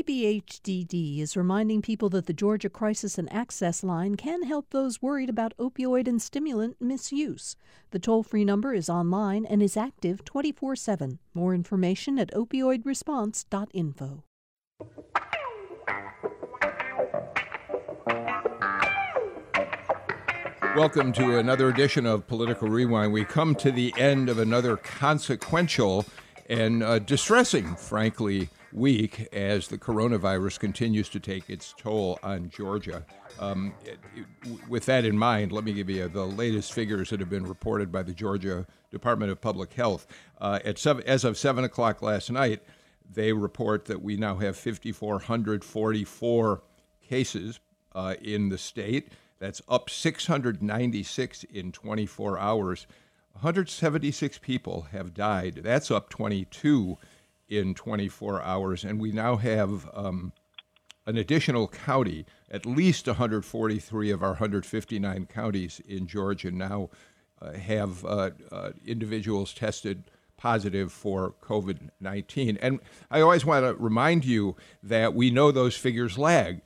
DBHDD is reminding people that the Georgia Crisis and Access Line can help those worried about opioid and stimulant misuse. The toll free number is online and is active 24 7. More information at opioidresponse.info. Welcome to another edition of Political Rewind. We come to the end of another consequential and uh, distressing, frankly, week as the coronavirus continues to take its toll on Georgia. Um, it, it, with that in mind, let me give you the latest figures that have been reported by the Georgia Department of Public Health. Uh, at seven, as of 7 o'clock last night, they report that we now have 5,444 cases uh, in the state. That's up 696 in 24 hours. 176 people have died. That's up 22 in 24 hours. And we now have um, an additional county, at least 143 of our 159 counties in Georgia now uh, have uh, uh, individuals tested positive for COVID 19. And I always want to remind you that we know those figures lag.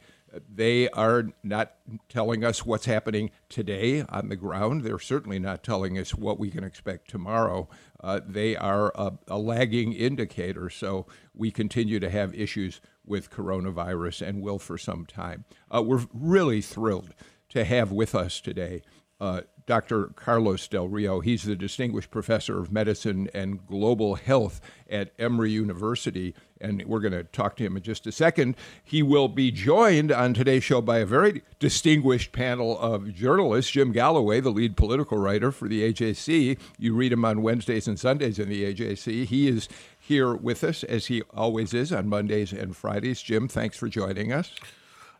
They are not telling us what's happening today on the ground. They're certainly not telling us what we can expect tomorrow. Uh, they are a, a, lagging indicator, so we continue to have issues with coronavirus and will for some time. Uh, we're really thrilled to have with us today uh, Dr. Carlos Del Rio. He's the Distinguished Professor of Medicine and Global Health at Emory University, and we're going to talk to him in just a second. He will be joined on today's show by a very distinguished panel of journalists Jim Galloway, the lead political writer for the AJC. You read him on Wednesdays and Sundays in the AJC. He is here with us, as he always is, on Mondays and Fridays. Jim, thanks for joining us.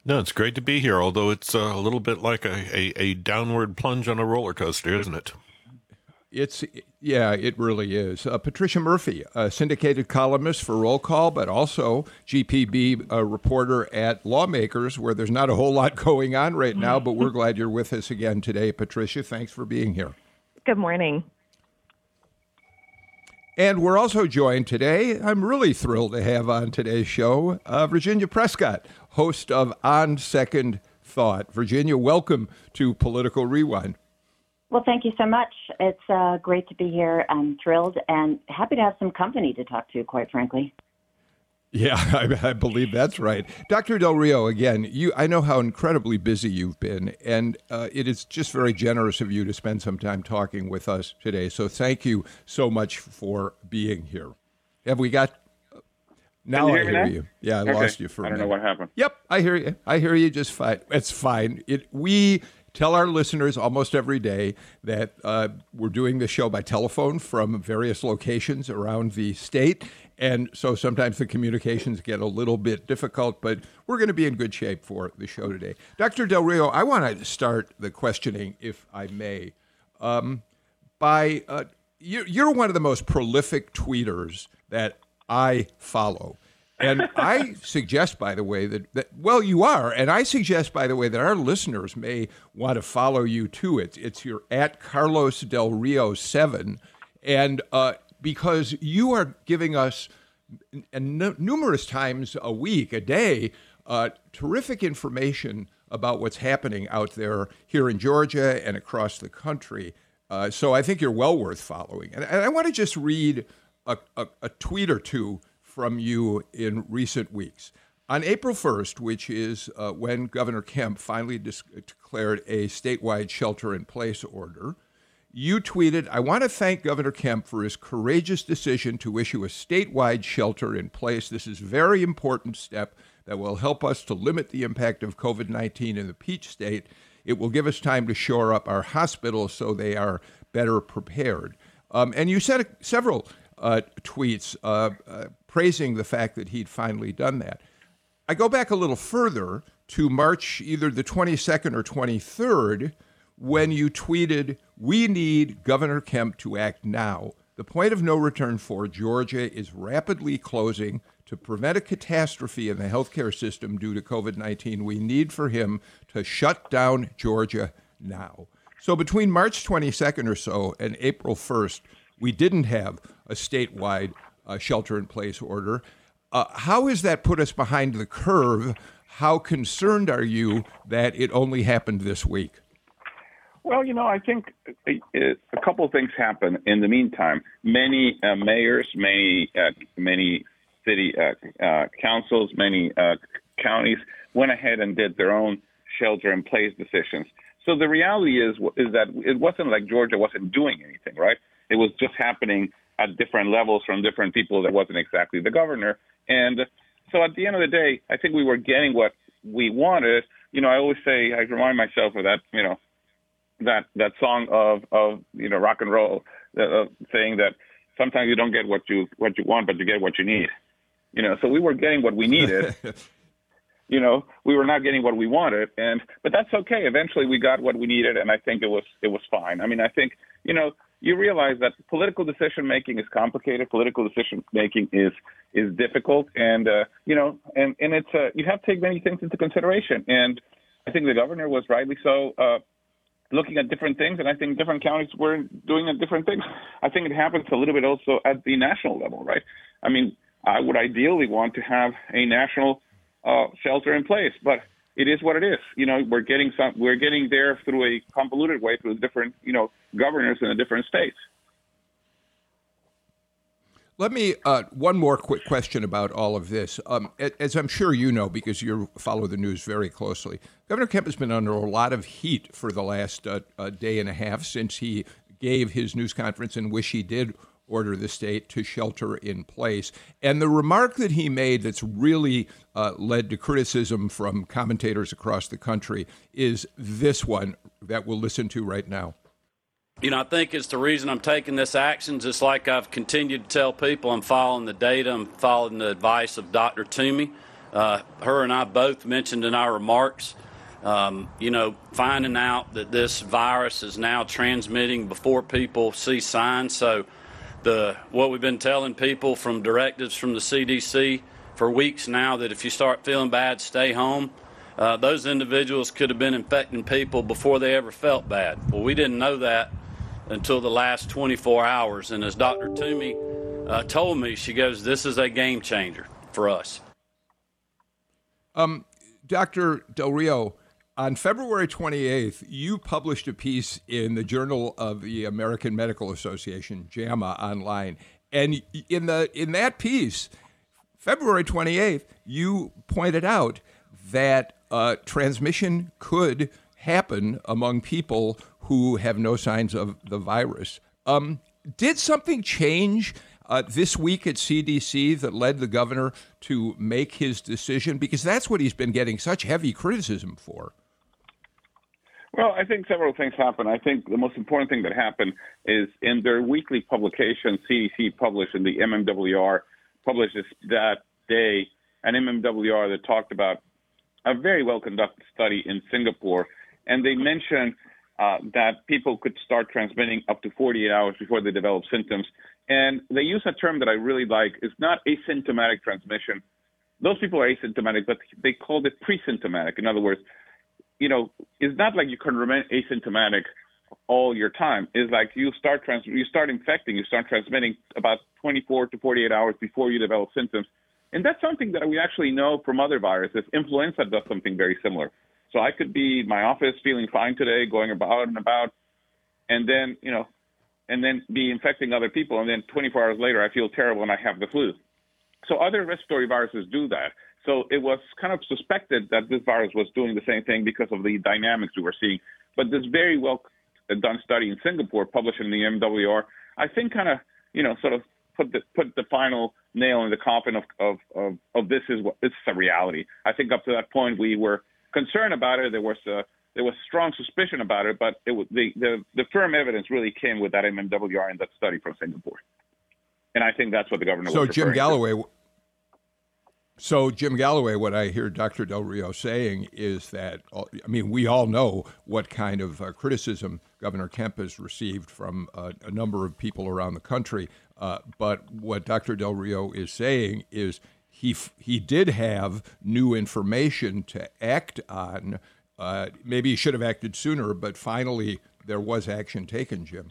No, it's great to be here, although it's uh, a little bit like a, a, a downward plunge on a roller coaster, isn't it? It's yeah, it really is. Uh, Patricia Murphy, a syndicated columnist for Roll Call, but also GPB uh, reporter at Lawmakers, where there's not a whole lot going on right now. But we're glad you're with us again today, Patricia. Thanks for being here. Good morning. And we're also joined today. I'm really thrilled to have on today's show uh, Virginia Prescott, host of On Second Thought. Virginia, welcome to Political Rewind. Well, thank you so much. It's uh, great to be here. I'm thrilled and happy to have some company to talk to, quite frankly. Yeah, I, I, believe that's right. Dr. Del Rio, again, you I know how incredibly busy you've been, and uh, it is just very generous of you to spend some time talking with us today. So thank you so much for being here. Have we got now you I hear now? you. Yeah, I okay. lost you for I don't know what happened. Yep, I hear you. I hear you just fine. It's fine. It we tell our listeners almost every day that uh, we're doing the show by telephone from various locations around the state. And so sometimes the communications get a little bit difficult, but we're going to be in good shape for the show today. Dr. Del Rio, I want to start the questioning, if I may, um, by uh, you're, one of the most prolific tweeters that I follow. And I suggest, by the way, that, that, well, you are. And I suggest, by the way, that our listeners may want to follow you too. It's, it's your at Carlos Del Rio 7. And uh, because you are giving us n- numerous times a week, a day, uh, terrific information about what's happening out there here in Georgia and across the country. Uh, so I think you're well worth following. And, and I want to just read a, a, a tweet or two from you in recent weeks. On April 1st, which is uh, when Governor Kemp finally dis- declared a statewide shelter in place order, you tweeted, I want to thank Governor Kemp for his courageous decision to issue a statewide shelter in place. This is a very important step that will help us to limit the impact of COVID 19 in the Peach State. It will give us time to shore up our hospitals so they are better prepared. Um, and you sent several uh, tweets uh, uh, praising the fact that he'd finally done that. I go back a little further to March either the 22nd or 23rd when you tweeted, We need Governor Kemp to act now. The point of no return for Georgia is rapidly closing. To prevent a catastrophe in the healthcare system due to COVID 19, we need for him to shut down Georgia now. So between March 22nd or so and April 1st, we didn't have a statewide uh, shelter in place order. Uh, how has that put us behind the curve? How concerned are you that it only happened this week? Well, you know, I think a, a couple of things happen in the meantime. Many uh, mayors, many uh, many city uh, uh councils, many uh, counties went ahead and did their own shelter-in-place decisions. So the reality is is that it wasn't like Georgia wasn't doing anything, right? It was just happening at different levels from different people that wasn't exactly the governor. And so at the end of the day, I think we were getting what we wanted. You know, I always say, I remind myself of that, you know, that that song of of you know rock and roll, uh, saying that sometimes you don't get what you what you want, but you get what you need. You know, so we were getting what we needed. you know, we were not getting what we wanted, and but that's okay. Eventually, we got what we needed, and I think it was it was fine. I mean, I think you know you realize that political decision making is complicated. Political decision making is is difficult, and uh, you know, and and it's uh, you have to take many things into consideration. And I think the governor was rightly so uh, looking at different things, and I think different counties were doing different things. I think it happens a little bit also at the national level, right? I mean, I would ideally want to have a national uh, shelter in place, but it is what it is. You know, we're getting some, we're getting there through a convoluted way through different, you know, governors in the different states. Let me uh, one more quick question about all of this. Um, as I'm sure you know, because you follow the news very closely, Governor Kemp has been under a lot of heat for the last uh, day and a half since he gave his news conference in which he did order the state to shelter in place. And the remark that he made that's really uh, led to criticism from commentators across the country is this one that we'll listen to right now. You know, I think it's the reason I'm taking this action. Just like I've continued to tell people, I'm following the data, I'm following the advice of Dr. Toomey. Uh, her and I both mentioned in our remarks, um, you know, finding out that this virus is now transmitting before people see signs. So, the what we've been telling people from directives from the CDC for weeks now that if you start feeling bad, stay home. Uh, those individuals could have been infecting people before they ever felt bad. Well, we didn't know that until the last 24 hours. And as Dr. Toomey uh, told me, she goes, "This is a game changer for us." Um, Dr. Del Rio, on February 28th, you published a piece in the Journal of the American Medical Association, JAMA Online. And in the in that piece, February 28th, you pointed out that uh, transmission could happen among people who have no signs of the virus. Um, did something change uh, this week at CDC that led the governor to make his decision? Because that's what he's been getting such heavy criticism for. Well, I think several things happened. I think the most important thing that happened is in their weekly publication, CDC published in the MMWR, published that day an MMWR that talked about a very well conducted study in Singapore. And they mentioned uh, that people could start transmitting up to 48 hours before they develop symptoms. And they use a term that I really like. It's not asymptomatic transmission. Those people are asymptomatic, but they called it pre-symptomatic. In other words, you know, it's not like you can remain asymptomatic all your time. It's like you start trans- you start infecting, you start transmitting about 24 to 48 hours before you develop symptoms. And that's something that we actually know from other viruses. Influenza does something very similar. So I could be in my office feeling fine today, going about and about, and then, you know, and then be infecting other people. And then 24 hours later, I feel terrible and I have the flu. So other respiratory viruses do that. So it was kind of suspected that this virus was doing the same thing because of the dynamics we were seeing. But this very well uh, done study in Singapore, published in the MMWR, I think kind of, you know, sort of put the put the final nail in the coffin of of of, of this is what this is a reality. I think up to that point we were concerned about it. There was a there was strong suspicion about it, but it was, the, the the firm evidence really came with that MMWR and that study from Singapore, and I think that's what the governor. So Jim Galloway, to. So, Jim Galloway, what I hear Dr. Del Rio saying is that, uh, I mean, we all know what kind of uh, criticism Governor Kemp has received from uh, a number of people around the country. Uh, but what Dr. Del Rio is saying is he, he did have new information to act on. Uh, maybe he should have acted sooner, but finally there was action taken, Jim.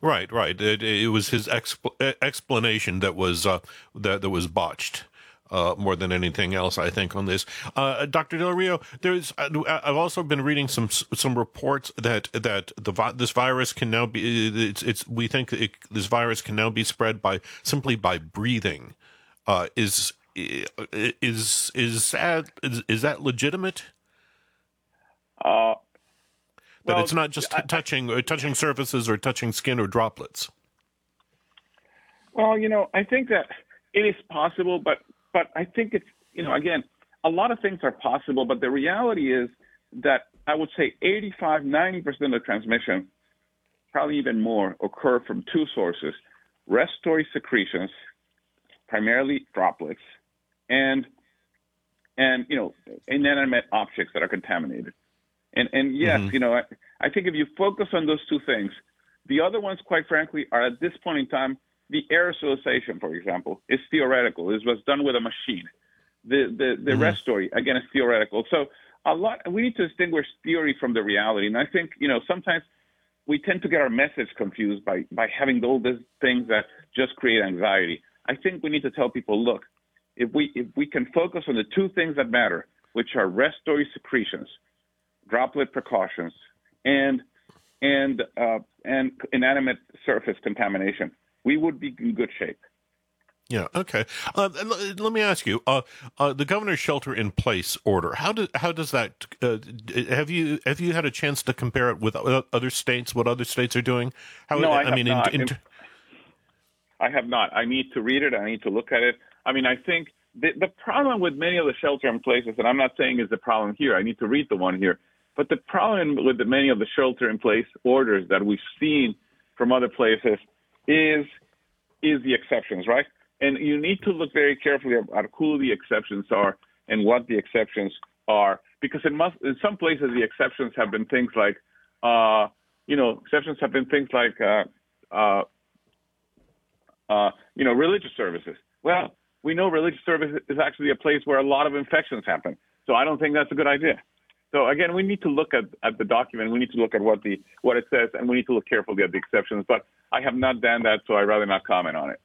Right, right. It, it was his exp- explanation that was uh, that, that was botched. uh, more than anything else, I think, on this. Uh, Dr. Del Rio, there's uh, I've also been reading some some reports that that the this virus can now be it's, it's we think it, this virus can now be spread by simply by breathing. Uh, is is is that is, is that legitimate? Uh, that well, it's not just I, touching I, touching surfaces or touching skin or droplets. Well, you know, I think that it is possible, but but I think it's you know again a lot of things are possible, but the reality is that I would say 85, 90 percent of transmission, probably even more, occur from two sources: respiratory secretions, primarily droplets, and and you know inanimate objects that are contaminated. And and yes, mm-hmm. you know, I, I think if you focus on those two things, the other ones, quite frankly, are at this point in time the aerosolization, for example, is theoretical. It was done with a machine. The the the mm-hmm. respiratory again is theoretical. So a lot we need to distinguish theory from the reality. And I think you know sometimes we tend to get our message confused by by having all these things that just create anxiety. I think we need to tell people, look, if we if we can focus on the two things that matter, which are respiratory secretions, droplet precautions, and and uh, and inanimate surface contamination, we would be in good shape. Yeah. Okay. Uh, let me ask you: uh, uh, the governor's shelter-in-place order. How does how does that? Uh, have you have you had a chance to compare it with other states? What other states are doing? How, no, I, I mean. In, in... I have not. I need to read it. I need to look at it. I mean, I think the, the problem with many of the shelter-in-places, and I'm not saying is the problem here. I need to read the one here. But the problem with the, many of the shelter-in-place orders that we've seen from other places is is the exceptions, right? And you need to look very carefully at who the exceptions are and what the exceptions are, because in, in some places the exceptions have been things like, uh, you know, exceptions have been things like, uh, uh, uh, you know, religious services. Well, we know religious service is actually a place where a lot of infections happen, so I don't think that's a good idea. So again, we need to look at, at the document. We need to look at what the what it says, and we need to look carefully at the exceptions. But I have not done that, so I'd rather not comment on it.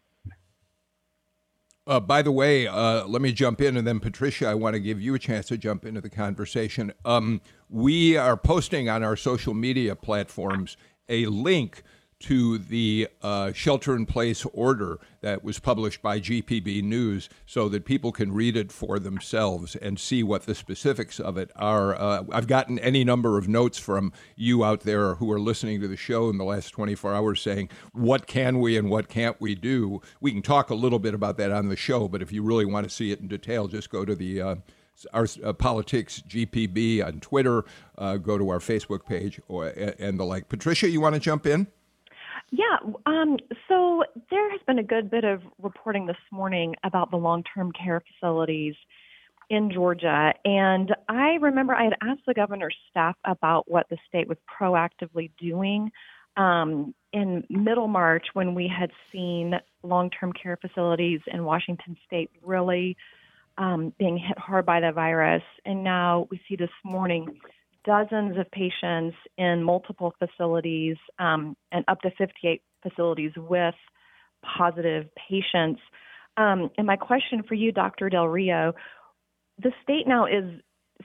Uh, by the way, uh, let me jump in, and then Patricia, I want to give you a chance to jump into the conversation. Um, we are posting on our social media platforms a link to the uh, shelter in place order that was published by GPB News so that people can read it for themselves and see what the specifics of it are. Uh, I've gotten any number of notes from you out there who are listening to the show in the last 24 hours saying, what can we and what can't we do? We can talk a little bit about that on the show, but if you really want to see it in detail, just go to the uh, our uh, politics GPB on Twitter, uh, go to our Facebook page, or and the like. Patricia, you want to jump in? Yeah. Um, so there has been a good bit of reporting this morning about the long term care facilities in Georgia. And I remember I had asked the governor's staff about what the state was proactively doing um, in middle March when we had seen long term care facilities in Washington state really um, being hit hard by the virus. And now we see this morning dozens of patients in multiple facilities um, and up to 58 facilities with positive patients. Um, and my question for you, Dr. Del Rio, the state now is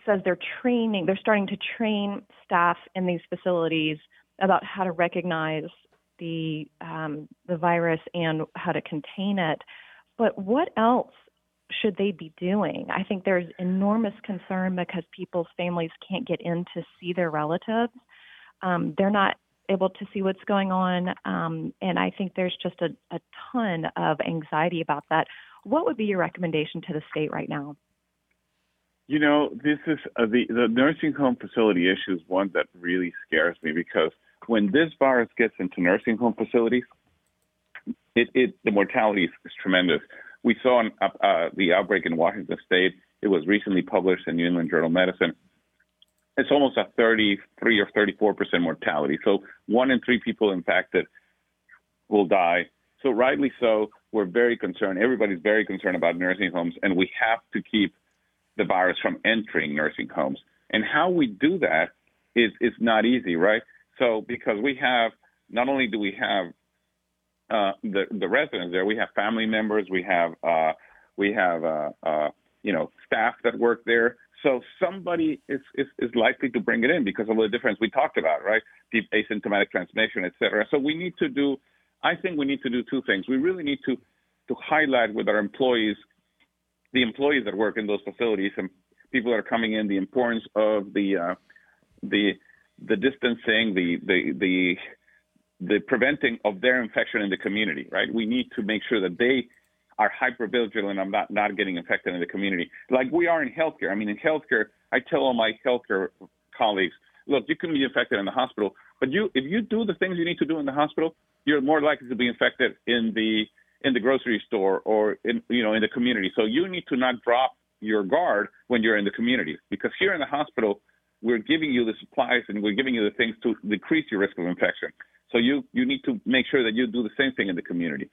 says they're training, they're starting to train staff in these facilities about how to recognize the um, the virus and how to contain it. But what else should they be doing? I think there's enormous concern because people's families can't get in to see their relatives. Um, they're not able to see what's going on. Um, and I think there's just a, a ton of anxiety about that. What would be your recommendation to the state right now? You know, this is uh, the the nursing home facility issue is one that really scares me because when this virus gets into nursing home facilities, it, it the mortality is, is tremendous. We saw an, uh, the outbreak in Washington State. It was recently published in New England Journal of Medicine. It's almost a 33 or 34 percent mortality. So one in three people infected will die. So rightly so, we're very concerned. Everybody's very concerned about nursing homes, and we have to keep the virus from entering nursing homes. And how we do that is is not easy, right? So because we have not only do we have uh, the the residents there. We have family members. We have uh, We have, uh, uh, you know, staff that work there. So somebody is, is, is likely to bring it in because of the difference we talked about, right? The asymptomatic transmission, et cetera. So we need to do, I think we need to do two things. We really need to, to highlight with our employees, the employees that work in those facilities and people that are coming in, the importance of the, uh, the, the distancing, the, the, the, the preventing of their infection in the community, right? We need to make sure that they are hyper vigilant of not, not getting infected in the community. Like we are in healthcare. I mean, in healthcare, I tell all my healthcare colleagues, look, you can be infected in the hospital, but you if you do the things you need to do in the hospital, you're more likely to be infected in the in the grocery store or in you know in the community. So you need to not drop your guard when you're in the community because here in the hospital, we're giving you the supplies and we're giving you the things to decrease your risk of infection. So you you need to make sure that you do the same thing in the community.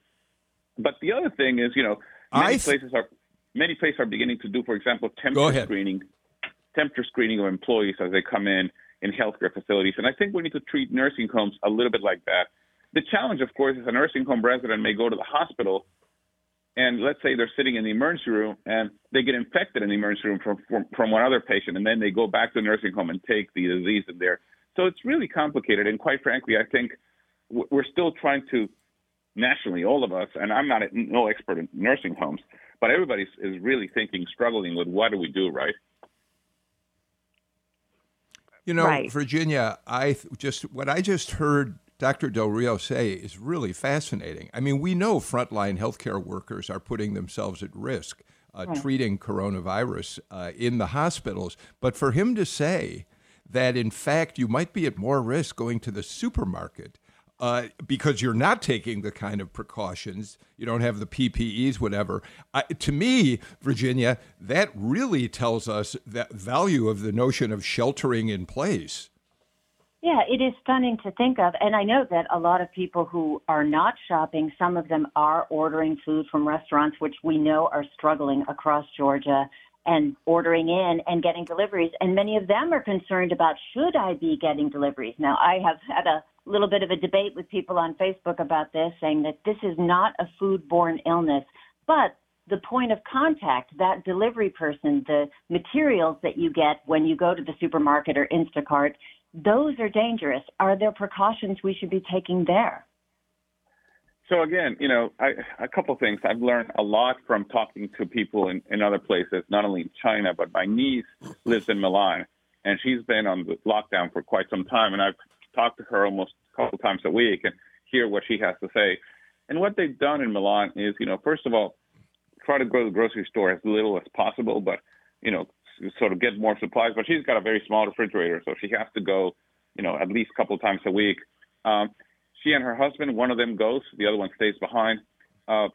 But the other thing is, you know, many th- places are many places are beginning to do, for example, temperature screening, temperature screening of employees as they come in in healthcare facilities. And I think we need to treat nursing homes a little bit like that. The challenge, of course, is a nursing home resident may go to the hospital, and let's say they're sitting in the emergency room and they get infected in the emergency room from from, from one other patient, and then they go back to the nursing home and take the disease in there. So it's really complicated. And quite frankly, I think we're still trying to nationally, all of us, and I'm not a, no expert in nursing homes, but everybody is really thinking, struggling with what do we do, right? You know, right. Virginia, I just what I just heard Dr. Del Rio say is really fascinating. I mean, we know frontline healthcare workers are putting themselves at risk uh, right. treating coronavirus uh, in the hospitals, but for him to say that in fact you might be at more risk going to the supermarket uh, because you're not taking the kind of precautions. You don't have the PPEs, whatever. Uh, to me, Virginia, that really tells us the value of the notion of sheltering in place. Yeah, it is stunning to think of. And I know that a lot of people who are not shopping, some of them are ordering food from restaurants, which we know are struggling across Georgia and ordering in and getting deliveries. And many of them are concerned about should I be getting deliveries? Now, I have had a little bit of a debate with people on Facebook about this, saying that this is not a foodborne illness, but the point of contact, that delivery person, the materials that you get when you go to the supermarket or Instacart, those are dangerous. Are there precautions we should be taking there? So again, you know, I, a couple of things. I've learned a lot from talking to people in, in other places, not only in China, but my niece lives in Milan, and she's been on the lockdown for quite some time, and I've talk to her almost a couple times a week and hear what she has to say. And what they've done in Milan is, you know, first of all, try to go to the grocery store as little as possible, but you know, sort of get more supplies. But she's got a very small refrigerator, so she has to go, you know, at least a couple times a week. Um, she and her husband, one of them goes, the other one stays behind. Uh,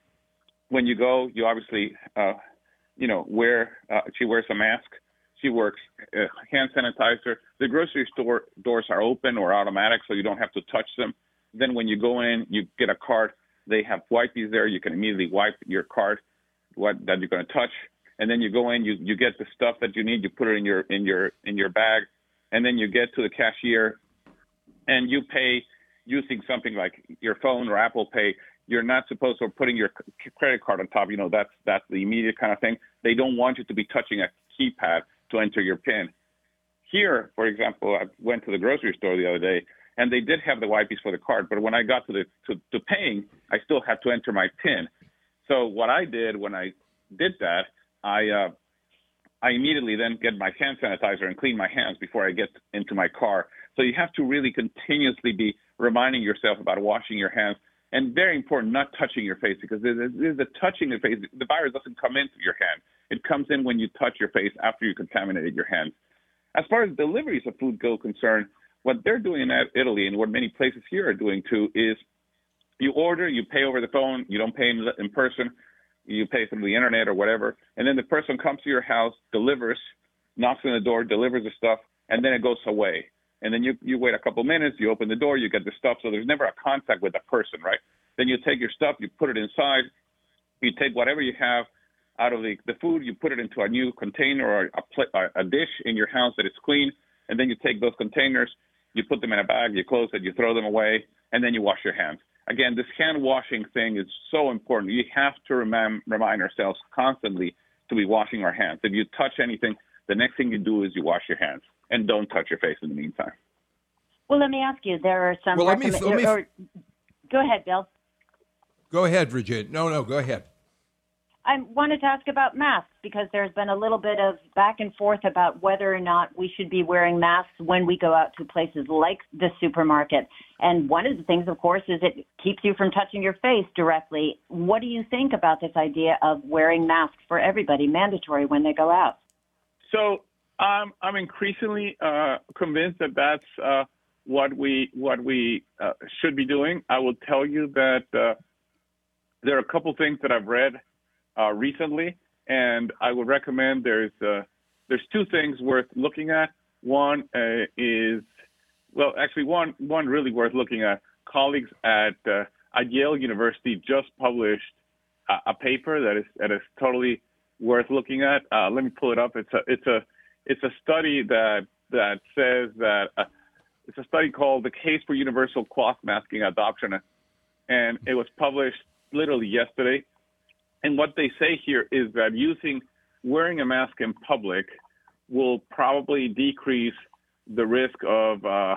when you go, you obviously, uh, you know, wear. Uh, she wears a mask. Works uh, hand sanitizer. The grocery store doors are open or automatic, so you don't have to touch them. Then when you go in, you get a card. They have wipes there. You can immediately wipe your card, what that you're going to touch, and then you go in. You you get the stuff that you need. You put it in your in your in your bag, and then you get to the cashier, and you pay using something like your phone or Apple Pay. You're not supposed to putting your credit card on top. You know that's that's the immediate kind of thing. They don't want you to be touching a keypad to enter your PIN. Here, for example, I went to the grocery store the other day, and they did have the wipes for the card, but when I got to the to, to paying, I still had to enter my PIN. So what I did when I did that, I uh, I immediately then get my hand sanitizer and clean my hands before I get into my car. So you have to really continuously be reminding yourself about washing your hands. And very important, not touching your face because there's a touching the face. The virus doesn't come into your hand. It comes in when you touch your face after you contaminated your hands. As far as deliveries of food go concerned, what they're doing in Italy and what many places here are doing too is you order, you pay over the phone, you don't pay in, in person, you pay through the internet or whatever, and then the person comes to your house, delivers, knocks on the door, delivers the stuff, and then it goes away. And then you you wait a couple minutes, you open the door, you get the stuff, so there's never a contact with the person, right? Then you take your stuff, you put it inside, you take whatever you have, out of the, the food, you put it into a new container or a, pl- a dish in your house that is clean, and then you take those containers, you put them in a bag, you close it, you throw them away, and then you wash your hands. again, this hand washing thing is so important. You have to remind, remind ourselves constantly to be washing our hands. If you touch anything, the next thing you do is you wash your hands and don't touch your face in the meantime. Well, let me ask you. There are some. Well, let me- let me- or- go ahead, Bill. Go ahead, Virginia. No, no, go ahead. I wanted to ask about masks because there's been a little bit of back and forth about whether or not we should be wearing masks when we go out to places like the supermarket. And one of the things, of course, is it keeps you from touching your face directly. What do you think about this idea of wearing masks for everybody, mandatory when they go out? So um, I'm increasingly uh, convinced that that's uh, what we what we uh, should be doing. I will tell you that uh, there are a couple things that I've read uh, recently, and I would recommend there's uh, there's two things worth looking at. One uh, is well, actually, one one really worth looking at. Colleagues at uh, at Yale University just published a, a paper that is that is totally worth looking at. Uh, let me pull it up. It's a it's a it's a study that that says that uh, it's a study called the case for universal cloth masking adoption, and it was published literally yesterday. And what they say here is that using wearing a mask in public will probably decrease the risk of uh,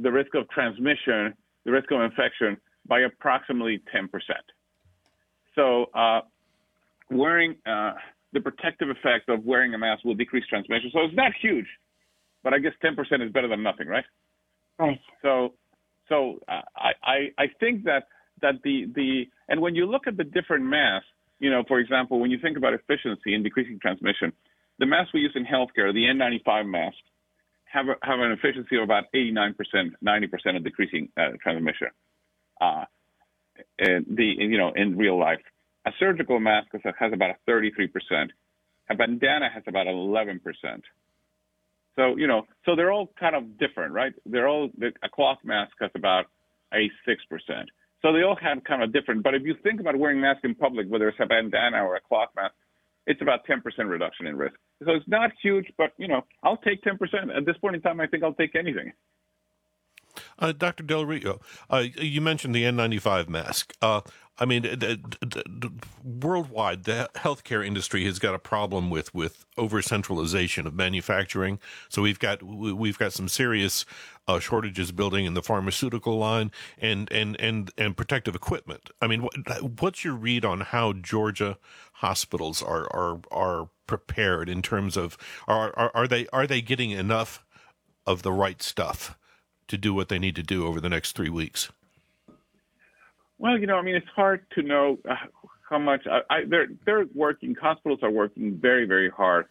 the risk of transmission, the risk of infection by approximately 10%. So uh, wearing uh, the protective effect of wearing a mask will decrease transmission. So it's not huge, but I guess 10% is better than nothing, right? Right. So, so uh, I, I, I think that that the the and when you look at the different masks, you know, for example, when you think about efficiency and decreasing transmission, the masks we use in healthcare, the N95 masks, have a, have an efficiency of about 89%, 90% of decreasing uh, transmission. Uh, and the you know in real life, a surgical mask has about a 33%. A bandana has about 11%. So you know, so they're all kind of different, right? They're all a cloth mask has about a six percent. So they all have kind of different. But if you think about wearing masks in public, whether it's a bandana or a cloth mask, it's about 10% reduction in risk. So it's not huge, but you know, I'll take 10%. At this point in time, I think I'll take anything. Uh, Dr. Del Rio, uh, you mentioned the N95 mask. Uh, I mean, the, the, the, worldwide, the healthcare industry has got a problem with with over centralization of manufacturing. So we've got we've got some serious uh, shortages building in the pharmaceutical line and and and and protective equipment. I mean, what, what's your read on how Georgia hospitals are are are prepared in terms of are are, are they are they getting enough of the right stuff? to do what they need to do over the next three weeks? Well, you know, I mean, it's hard to know uh, how much I, I, they're they're working. Hospitals are working very, very hard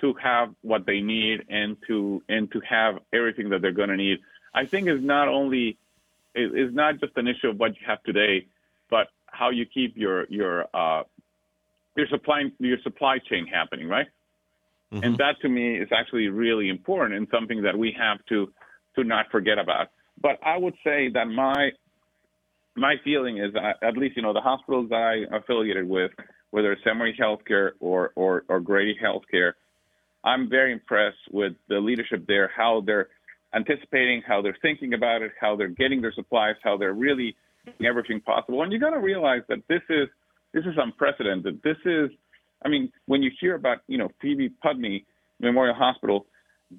to have what they need and to and to have everything that they're going to need. I think is not only is not just an issue of what you have today, but how you keep your your uh, your supply your supply chain happening, right? Mm-hmm. And that to me is actually really important and something that we have to to not forget about. But I would say that my my feeling is at least you know the hospitals I affiliated with, whether it's Emory Healthcare or or, or Grady Healthcare, I'm very impressed with the leadership there, how they're anticipating, how they're thinking about it, how they're getting their supplies, how they're really doing everything possible. And you got to realize that this is this is unprecedented. This is, I mean, when you hear about you know Phoebe Putney Memorial Hospital,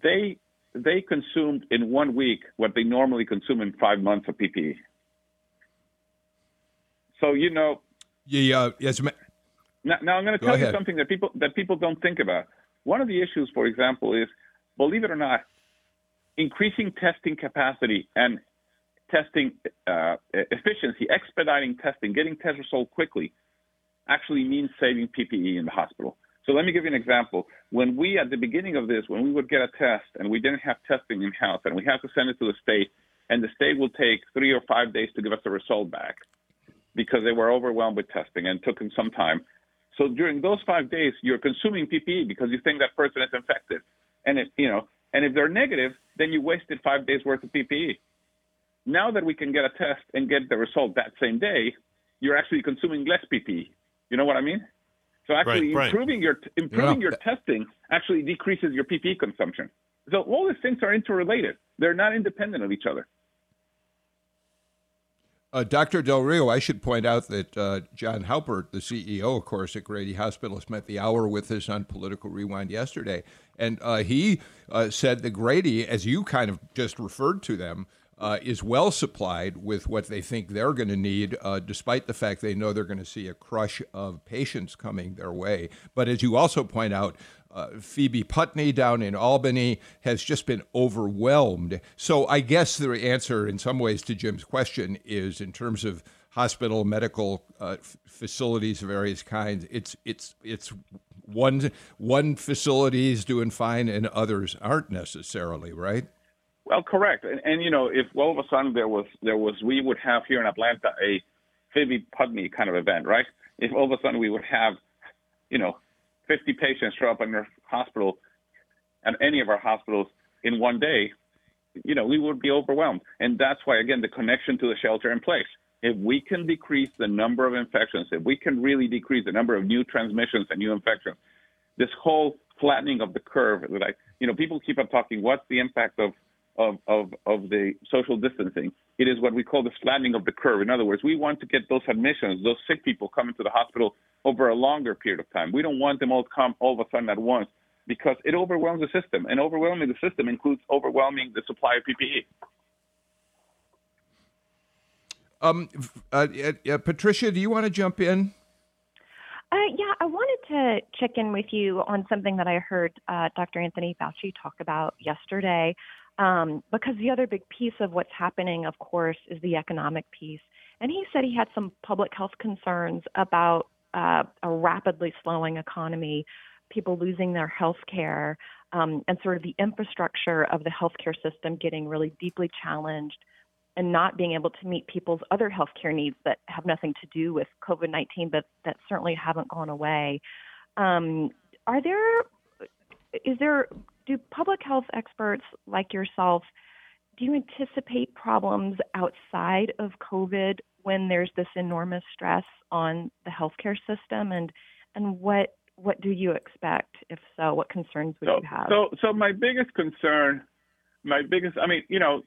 they they consumed in one week what they normally consume in five months of PPE. So you know, yeah, yes. Ma- now, now I'm going to tell you something that people that people don't think about. One of the issues, for example, is believe it or not, increasing testing capacity and testing uh, efficiency, expediting testing, getting test results quickly, actually means saving PPE in the hospital. So let me give you an example. When we, at the beginning of this, when we would get a test and we didn't have testing in house and we had to send it to the state, and the state will take three or five days to give us a result back because they were overwhelmed with testing and took them some time. So during those five days, you're consuming PPE because you think that person is infected, and if you know, and if they're negative, then you wasted five days worth of PPE. Now that we can get a test and get the result that same day, you're actually consuming less PPE. You know what I mean? So actually right, improving right. your improving yeah. your testing actually decreases your PPE consumption. So all these things are interrelated. They're not independent of each other. Uh, Dr. Del Rio, I should point out that uh, John Haupert, the CEO, of course, at Grady Hospital, spent the hour with us on Political Rewind yesterday. And uh, he uh, said that Grady, as you kind of just referred to them, uh, is well supplied with what they think they're going to need, uh, despite the fact they know they're going to see a crush of patients coming their way. But as you also point out, uh, Phoebe Putney down in Albany has just been overwhelmed. So I guess the answer, in some ways, to Jim's question is in terms of hospital medical uh, f- facilities of various kinds. It's it's it's one one facility is doing fine and others aren't necessarily right. Well, correct. And, and you know, if all of a sudden there was there was we would have here in Atlanta a Phoebe Putney kind of event, right? If all of a sudden we would have, you know, 50 patients show up in our hospital, at any of our hospitals in one day, you know, we would be overwhelmed. And that's why, again, the connection to the shelter in place. If we can decrease the number of infections, if we can really decrease the number of new transmissions and new infections, this whole flattening of the curve that I, you know, people keep on talking, what's the impact of of, of, of the social distancing. It is what we call the flattening of the curve. In other words, we want to get those admissions, those sick people coming to the hospital over a longer period of time. We don't want them all to come all of a sudden at once because it overwhelms the system. And overwhelming the system includes overwhelming the supply of PPE. Um, uh, uh, Patricia, do you want to jump in? Uh, yeah, I wanted to check in with you on something that I heard uh, Dr. Anthony Fauci talk about yesterday um, because the other big piece of what's happening, of course, is the economic piece. And he said he had some public health concerns about uh, a rapidly slowing economy, people losing their health care, um, and sort of the infrastructure of the healthcare system getting really deeply challenged and not being able to meet people's other healthcare needs that have nothing to do with COVID 19, but that certainly haven't gone away. Um, are there, is there do public health experts like yourself do you anticipate problems outside of COVID when there's this enormous stress on the healthcare system, and and what what do you expect if so? What concerns would so, you have? So, so my biggest concern, my biggest, I mean, you know,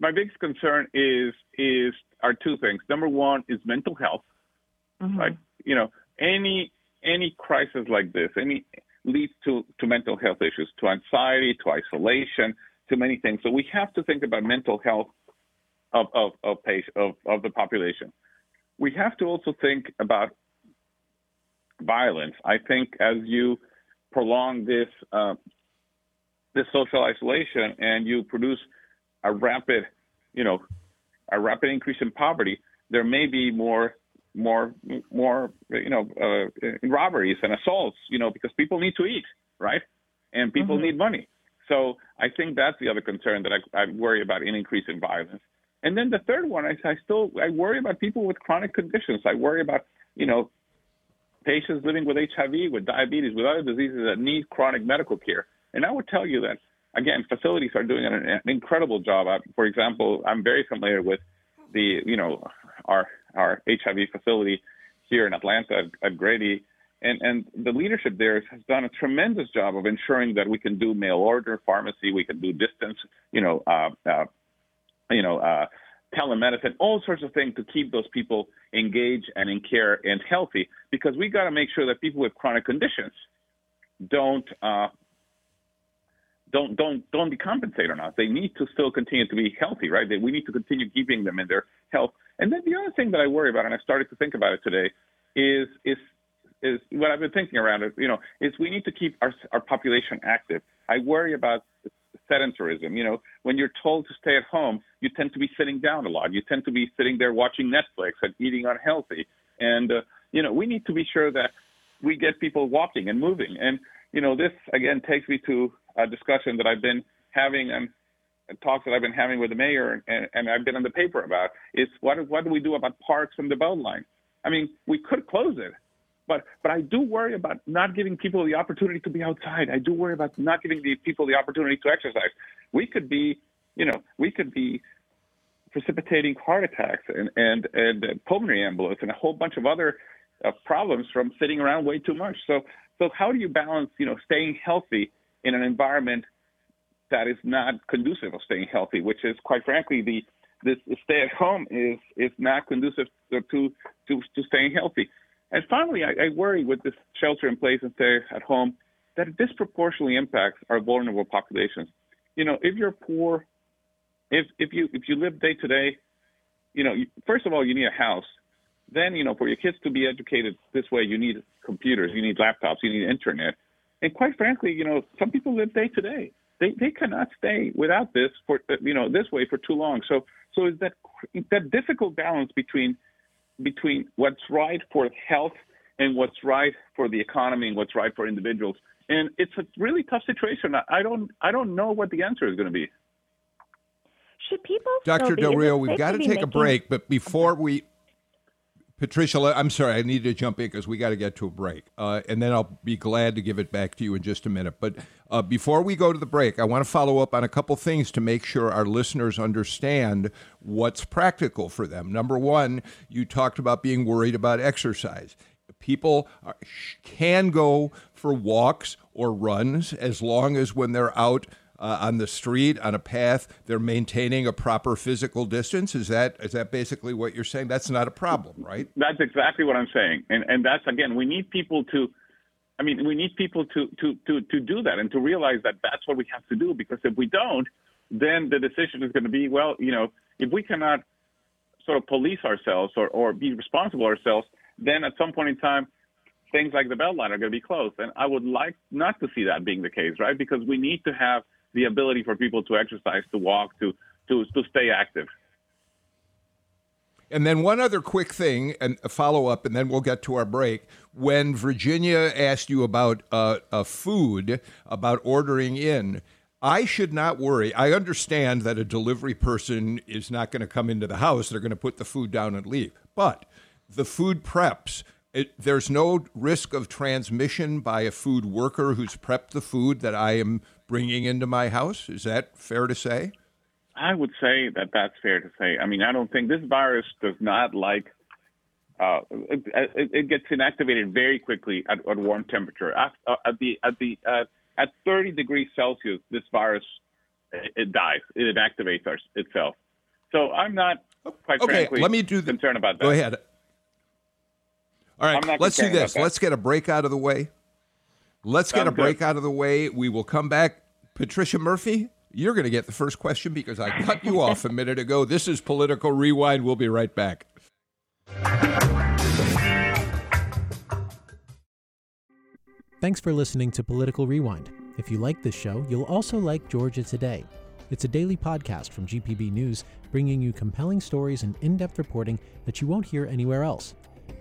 my biggest concern is is are two things. Number one is mental health, mm-hmm. right? You know, any any crisis like this, any leads to, to mental health issues, to anxiety, to isolation, to many things. So we have to think about mental health of, of, of, of, of the population. We have to also think about violence. I think as you prolong this uh, this social isolation and you produce a rapid, you know, a rapid increase in poverty, there may be more more more you know uh, robberies and assaults you know because people need to eat right? And people mm-hmm. need money. So i think that's the other concern that i, I worry about an increase in violence. And then the third one I, I still i worry about people with chronic conditions. I worry about you know patients living with hiv with diabetes with other diseases that need chronic medical care. And i would tell you that again facilities are doing an, an incredible job. For example i'm very familiar with the you know our our HIV facility here in Atlanta at, Grady. And, and the leadership there has done a tremendous job of ensuring that we can do mail order pharmacy, we can do distance, you know, uh, uh, you know, uh, telemedicine, all sorts of things to keep those people engaged and in care and healthy. Because we got to make sure that people with chronic conditions don't uh, don't don't don't decompensate or not. They need to still continue to be healthy, right? They, we need to continue keeping them in their health. And then the other thing that I worry about, and I started to think about it today, is is is what I've been thinking around it. You know, is we need to keep our our population active. I worry about sedentarism. You know, when you're told to stay at home, you tend to be sitting down a lot. You tend to be sitting there watching Netflix and eating unhealthy. And uh, you know, we need to be sure that we get people walking and moving. And you know, this again takes me to a discussion that I've been having and talks that I've been having with the mayor and, and I've been in the paper about is what what do we do about parks and the Beltline? I mean, we could close it, but but I do worry about not giving people the opportunity to be outside. I do worry about not giving the people the opportunity to exercise. We could be, you know, we could be precipitating heart attacks and and and pulmonary embolism and a whole bunch of other uh, problems from sitting around way too much. So so how do you balance, you know, staying healthy in an environment that is not conducive of staying healthy, which is quite frankly the this stay at home is is not conducive to to to, staying healthy. And finally, I, I worry with this shelter in place and stay at home that it disproportionately impacts our vulnerable populations. You know, if you're poor, if if you if you live day to day, you know, first of all, you need a house. Then, you know, for your kids to be educated this way, you need computers, you need laptops, you need internet. And quite frankly, you know, some people live day to day. They they cannot stay without this for you know this way for too long. So so is that that difficult balance between between what's right for health and what's right for the economy and what's right for individuals. And it's a really tough situation. I don't I don't know what the answer is going to be. Should people? Dr. Del Rio, we've got to take making... a break, but before we Patricia, I'm sorry, I need to jump in because we got to get to a break. Uh, and then I'll be glad to give it back to you in just a minute. But uh, before we go to the break, I want to follow up on a couple things to make sure our listeners understand what's practical for them. Number one, you talked about being worried about exercise. People are, can go for walks or runs as long as when they're out uh, on the street, on a path, they're maintaining a proper physical distance. Is that is that basically what you're saying? That's not a problem, right? That's exactly what I'm saying, and and that's again, we need people to. I mean, we need people to, to, to, to do that and to realize that that's what we have to do. Because if we don't, then the decision is going to be, well, you know, if we cannot sort of police ourselves or, or be responsible ourselves, then at some point in time, things like the Beltline are going to be closed. And I would like not to see that being the case, right? Because we need to have the ability for people to exercise, to walk, to to to stay active. And then one other quick thing, and a follow up, and then we'll get to our break. When Virginia asked you about uh, food, about ordering in, I should not worry. I understand that a delivery person is not going to come into the house; they're going to put the food down and leave. But the food preps. It, there's no risk of transmission by a food worker who's prepped the food that I am bringing into my house. Is that fair to say? I would say that that's fair to say. I mean, I don't think this virus does not like. Uh, it, it, it, gets inactivated very quickly at, at warm temperature. At, uh, at the at the uh, at 30 degrees Celsius, this virus it dies. It inactivates our, itself. So I'm not quite okay, frankly let me do the, concerned about that. Go ahead. All right, let's do this. Let's get a break out of the way. Let's get a break good. out of the way. We will come back. Patricia Murphy, you're going to get the first question because I cut you off a minute ago. This is Political Rewind. We'll be right back. Thanks for listening to Political Rewind. If you like this show, you'll also like Georgia Today. It's a daily podcast from GPB News, bringing you compelling stories and in depth reporting that you won't hear anywhere else.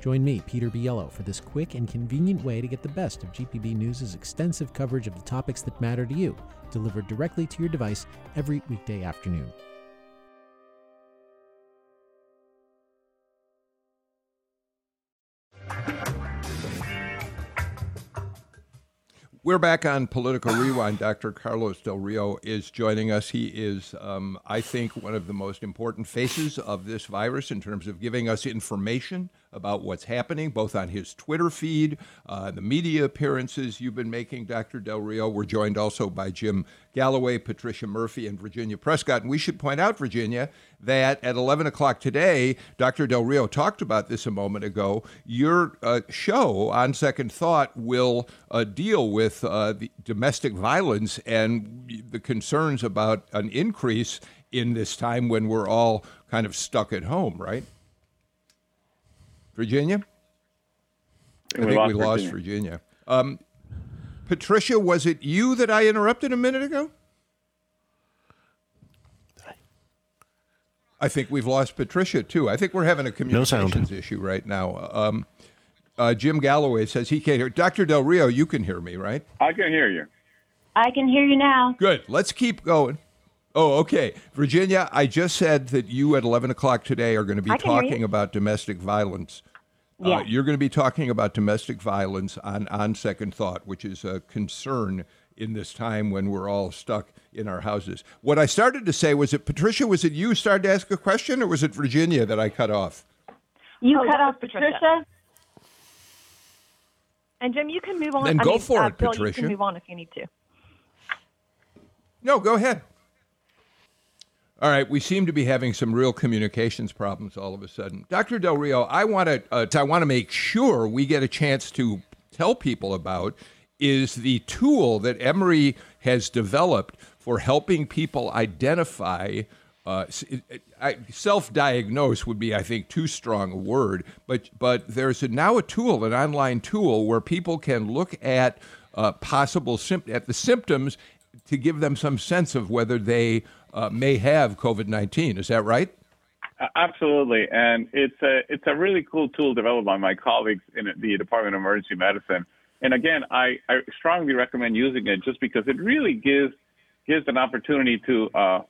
Join me, Peter Biello, for this quick and convenient way to get the best of GPB News' extensive coverage of the topics that matter to you, delivered directly to your device every weekday afternoon. We're back on Political Rewind. Dr. Carlos Del Rio is joining us. He is, um, I think, one of the most important faces of this virus in terms of giving us information about what's happening, both on his Twitter feed, uh, the media appearances you've been making, Dr. Del Rio. We're joined also by Jim Galloway, Patricia Murphy, and Virginia Prescott. And we should point out, Virginia, that at 11 o'clock today, Dr. Del Rio talked about this a moment ago. Your uh, show, On Second Thought, will uh, deal with uh, the domestic violence and the concerns about an increase in this time when we're all kind of stuck at home, right? Virginia? I think we lost, we lost Virginia. Virginia. Um, Patricia, was it you that I interrupted a minute ago? I think we've lost Patricia too. I think we're having a communications no issue right now. Um, uh, Jim Galloway says he can't hear. Dr. Del Rio, you can hear me, right? I can hear you. I can hear you now. Good. Let's keep going. Oh, okay. Virginia, I just said that you at 11 o'clock today are going to be talking about domestic violence. Yeah. Uh, you're going to be talking about domestic violence on, on second thought, which is a concern in this time when we're all stuck in our houses. What I started to say was it, Patricia, was it you started to ask a question or was it Virginia that I cut off? You oh, cut off Patricia. Patricia. And Jim, you can move on. Then I go mean, for uh, it, Bill, Patricia. You can move on if you need to. No, go ahead. All right, we seem to be having some real communications problems all of a sudden. Dr. Del Rio, I want to uh, I want to make sure we get a chance to tell people about is the tool that Emory has developed for helping people identify uh, self-diagnose would be, I think, too strong a word. But but there's a, now a tool, an online tool, where people can look at uh, possible at the symptoms to give them some sense of whether they uh, may have COVID nineteen. Is that right? Absolutely, and it's a it's a really cool tool developed by my colleagues in the Department of Emergency Medicine. And again, I, I strongly recommend using it just because it really gives gives an opportunity to uh,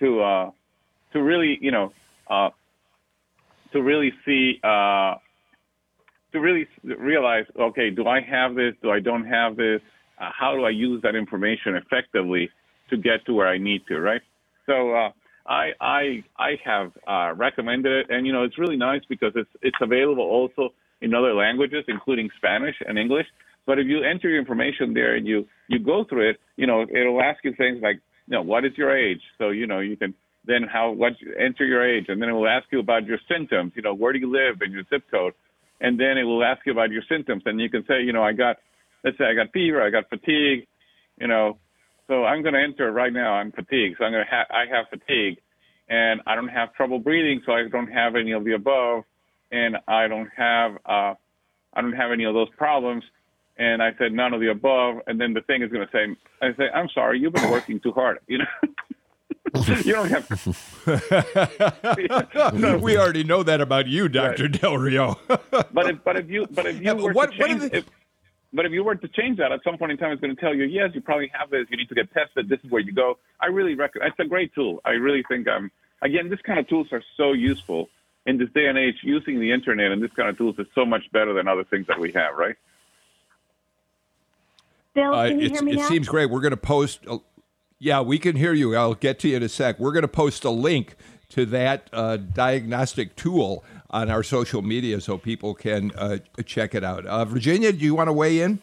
to uh, to really you know uh, to really see uh, to really realize okay do I have this do I don't have this uh, how do I use that information effectively to get to where I need to right so uh, I I I have uh, recommended it. And you know it's really nice because it's it's available also in other languages including Spanish and English. But if you enter your information there and you you go through it you know it'll ask you things like you know what is your age? So you know you can then how what enter your age, and then it will ask you about your symptoms. You know, where do you live and your zip code, and then it will ask you about your symptoms, and you can say, you know, I got, let's say I got fever, I got fatigue, you know, so I'm going to enter right now. I'm fatigued, so I'm going to have I have fatigue, and I don't have trouble breathing, so I don't have any of the above, and I don't have uh, I don't have any of those problems. And I said none of the above, and then the thing is going to say, I say, I'm sorry, you've been working too hard, you know. you don't have. no, we already know that about you, Doctor right. Del Rio. but if but if you but if you were what, to change, if, but if you were to change that at some point in time, it's going to tell you, yes, you probably have this. You need to get tested. This is where you go. I really recommend. It's a great tool. I really think. Um, again, this kind of tools are so useful in this day and age. Using the internet and this kind of tools is so much better than other things that we have. Right. Bill, can uh, you hear me It now? seems great. We're going to post. Yeah, we can hear you. I'll get to you in a sec. We're going to post a link to that uh, diagnostic tool on our social media so people can uh, check it out. Uh, Virginia, do you want to weigh in?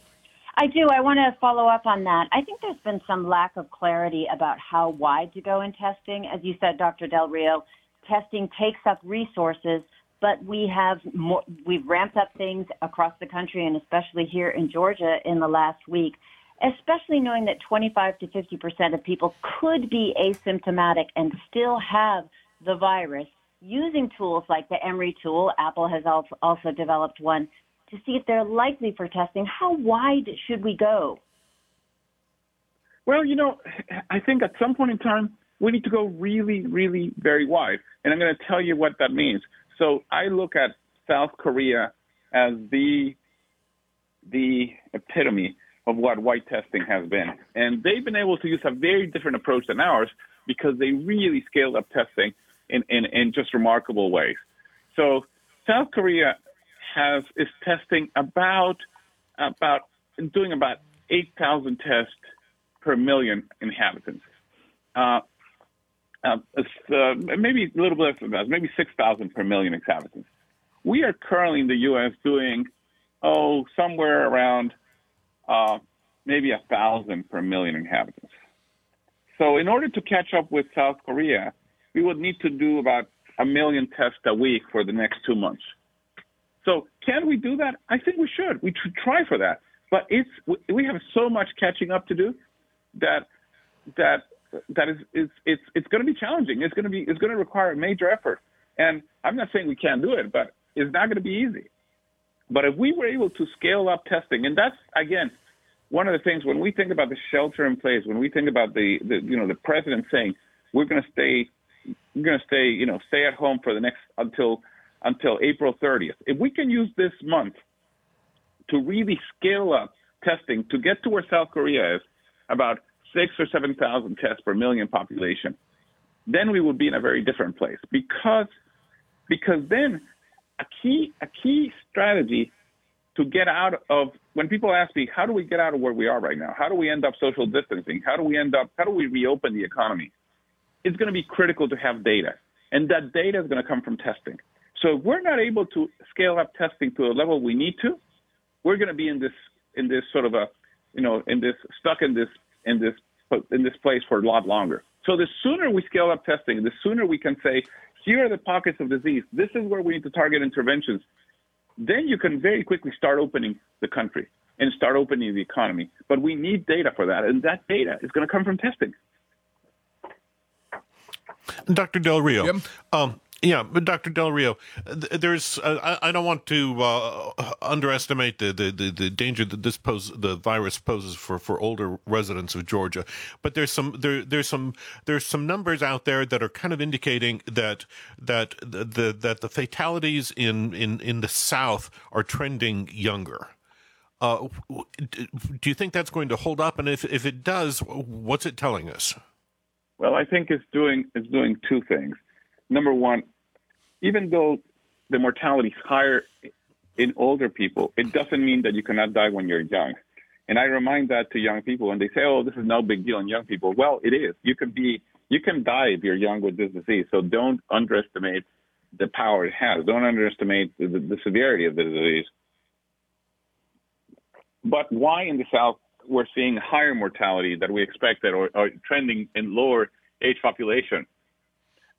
I do. I want to follow up on that. I think there's been some lack of clarity about how wide to go in testing. As you said, Dr. Del Rio, testing takes up resources, but we have more, we've ramped up things across the country and especially here in Georgia in the last week especially knowing that 25 to 50 percent of people could be asymptomatic and still have the virus. Using tools like the Emory tool, Apple has also developed one to see if they're likely for testing. How wide should we go? Well, you know, I think at some point in time we need to go really, really very wide, and I'm going to tell you what that means. So I look at South Korea as the the epitome of what white testing has been. And they've been able to use a very different approach than ours because they really scaled up testing in, in, in just remarkable ways. So South Korea has is testing about about doing about 8,000 tests per million inhabitants. Uh, uh, uh, maybe a little bit less maybe 6,000 per million inhabitants. We are currently in the U.S. doing, oh, somewhere around uh, maybe a thousand per million inhabitants. So in order to catch up with South Korea, we would need to do about a million tests a week for the next two months. So can we do that? I think we should. We should try for that. But it's we have so much catching up to do that that that is it's it's it's going to be challenging. It's going to be it's going to require a major effort. And I'm not saying we can't do it, but it's not going to be easy. But if we were able to scale up testing, and that's again one of the things when we think about the shelter in place, when we think about the, the you know the president saying we're going to stay, we're going to stay, you know, stay at home for the next until until April 30th. If we can use this month to really scale up testing to get to where South Korea is, about six or seven thousand tests per million population, then we would be in a very different place. Because because then a key a key strategy to get out of when people ask me how do we get out of where we are right now? How do we end up social distancing? How do we end up how do we reopen the economy it's going to be critical to have data and that data is going to come from testing so if we're not able to scale up testing to a level we need to we're going to be in this in this sort of a you know in this stuck in this in this in this place for a lot longer So the sooner we scale up testing, the sooner we can say, here are the pockets of disease. This is where we need to target interventions. Then you can very quickly start opening the country and start opening the economy. But we need data for that, and that data is going to come from testing. Dr. Del Rio, um, yeah, but Dr. Del Rio, there's uh, I, I, don't want to uh, underestimate the, the, the, the, danger that this pose the virus poses for, for older residents of Georgia, but there's some there there's some there's some numbers out there that are kind of indicating that that the, the that the fatalities in, in, in the South are trending younger. Uh, do you think that's going to hold up? And if if it does, what's it telling us? Well, I think it's doing it's doing two things number one, even though the mortality is higher in older people, it doesn't mean that you cannot die when you're young. And I remind that to young people when they say, "Oh, this is no big deal in young people." Well, it is. You can be, you can die if you're young with this disease. So don't underestimate the power it has. Don't underestimate the, the, the severity of the disease. But why in the South we're seeing higher mortality than we expected, or, or trending in lower age population?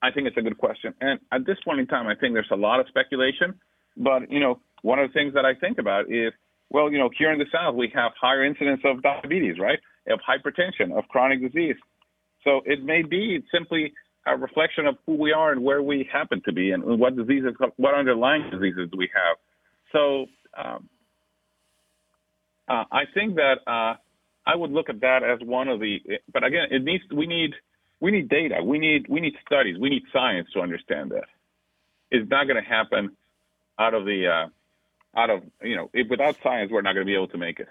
I think it's a good question. And at this point in time, I think there's a lot of speculation. But, you know, one of the things that I think about is, well, you know, here in the South, we have higher incidence of diabetes, right? Of hypertension, of chronic disease. So it may be simply a reflection of who we are and where we happen to be and what diseases, what underlying diseases we have. So um, uh, I think that uh, I would look at that as one of the, but again, it needs, we need, we need data. We need we need studies. We need science to understand that. It's not going to happen out of the uh, out of you know if, without science we're not going to be able to make it.